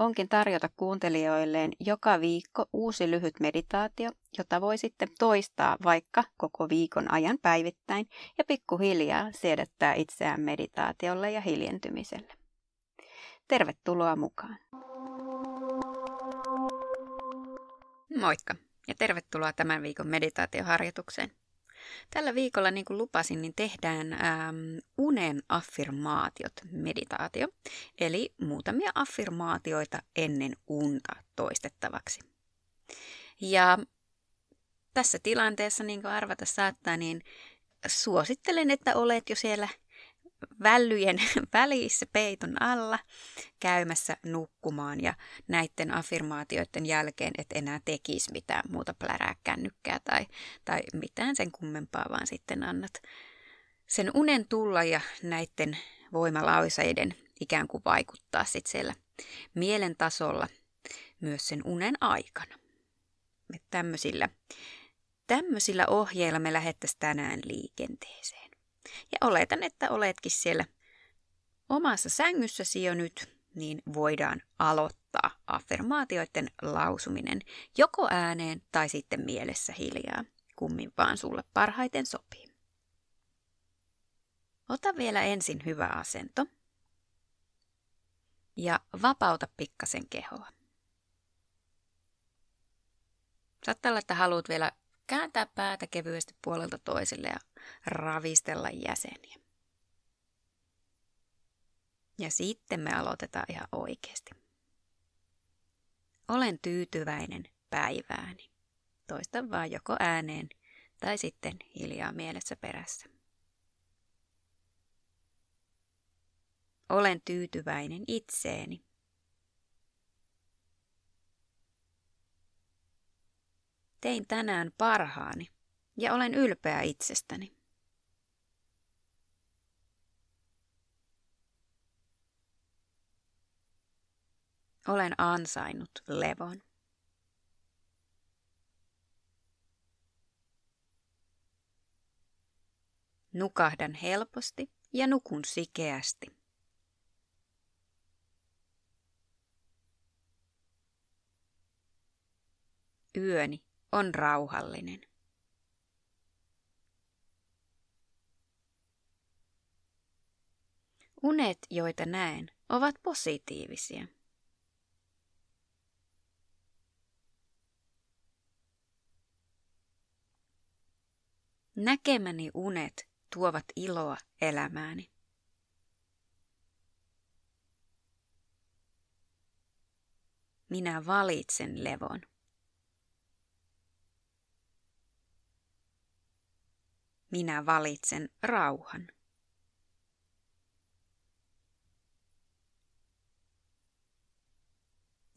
onkin tarjota kuuntelijoilleen joka viikko uusi lyhyt meditaatio, jota voi sitten toistaa vaikka koko viikon ajan päivittäin ja pikkuhiljaa siedättää itseään meditaatiolle ja hiljentymiselle. Tervetuloa mukaan! Moikka ja tervetuloa tämän viikon meditaatioharjoitukseen. Tällä viikolla, niin kuin lupasin, niin tehdään ähm, unen affirmaatiot meditaatio, eli muutamia affirmaatioita ennen unta toistettavaksi. Ja tässä tilanteessa, niin kuin arvata saattaa, niin suosittelen, että olet jo siellä vällyjen välissä peiton alla käymässä nukkumaan ja näiden affirmaatioiden jälkeen et enää tekisi mitään muuta plärää kännykkää tai, tai mitään sen kummempaa, vaan sitten annat sen unen tulla ja näiden voimalauseiden ikään kuin vaikuttaa sitten siellä mielen tasolla myös sen unen aikana. Tämmöisillä, tämmöisillä ohjeilla me lähettäisiin tänään liikenteeseen. Ja oletan, että oletkin siellä omassa sängyssäsi jo nyt, niin voidaan aloittaa affirmaatioiden lausuminen joko ääneen tai sitten mielessä hiljaa, kummin vaan sulle parhaiten sopii. Ota vielä ensin hyvä asento ja vapauta pikkasen kehoa. Saattaa olla, että haluat vielä kääntää päätä kevyesti puolelta toiselle ja ravistella jäseniä. Ja sitten me aloitetaan ihan oikeasti. Olen tyytyväinen päivääni. Toista vaan joko ääneen tai sitten hiljaa mielessä perässä. Olen tyytyväinen itseeni. Tein tänään parhaani ja olen ylpeä itsestäni. Olen ansainnut levon. Nukahdan helposti ja nukun sikeästi. Yöni on rauhallinen. Unet, joita näen, ovat positiivisia. Näkemäni unet tuovat iloa elämääni. Minä valitsen levon. Minä valitsen rauhan.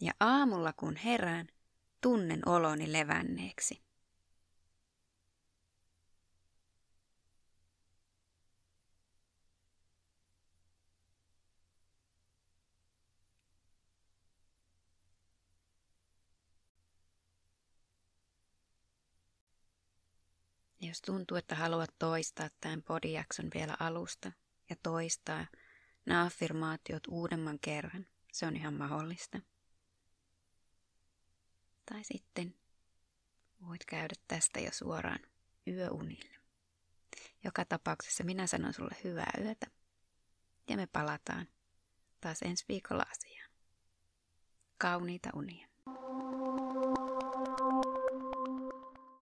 Ja aamulla kun herään, tunnen oloni levänneeksi. Jos tuntuu, että haluat toistaa tämän podijakson vielä alusta ja toistaa nämä affirmaatiot uudemman kerran, se on ihan mahdollista. Tai sitten voit käydä tästä jo suoraan yöunille. Joka tapauksessa minä sanon sulle hyvää yötä ja me palataan taas ensi viikolla asiaan. Kauniita unia.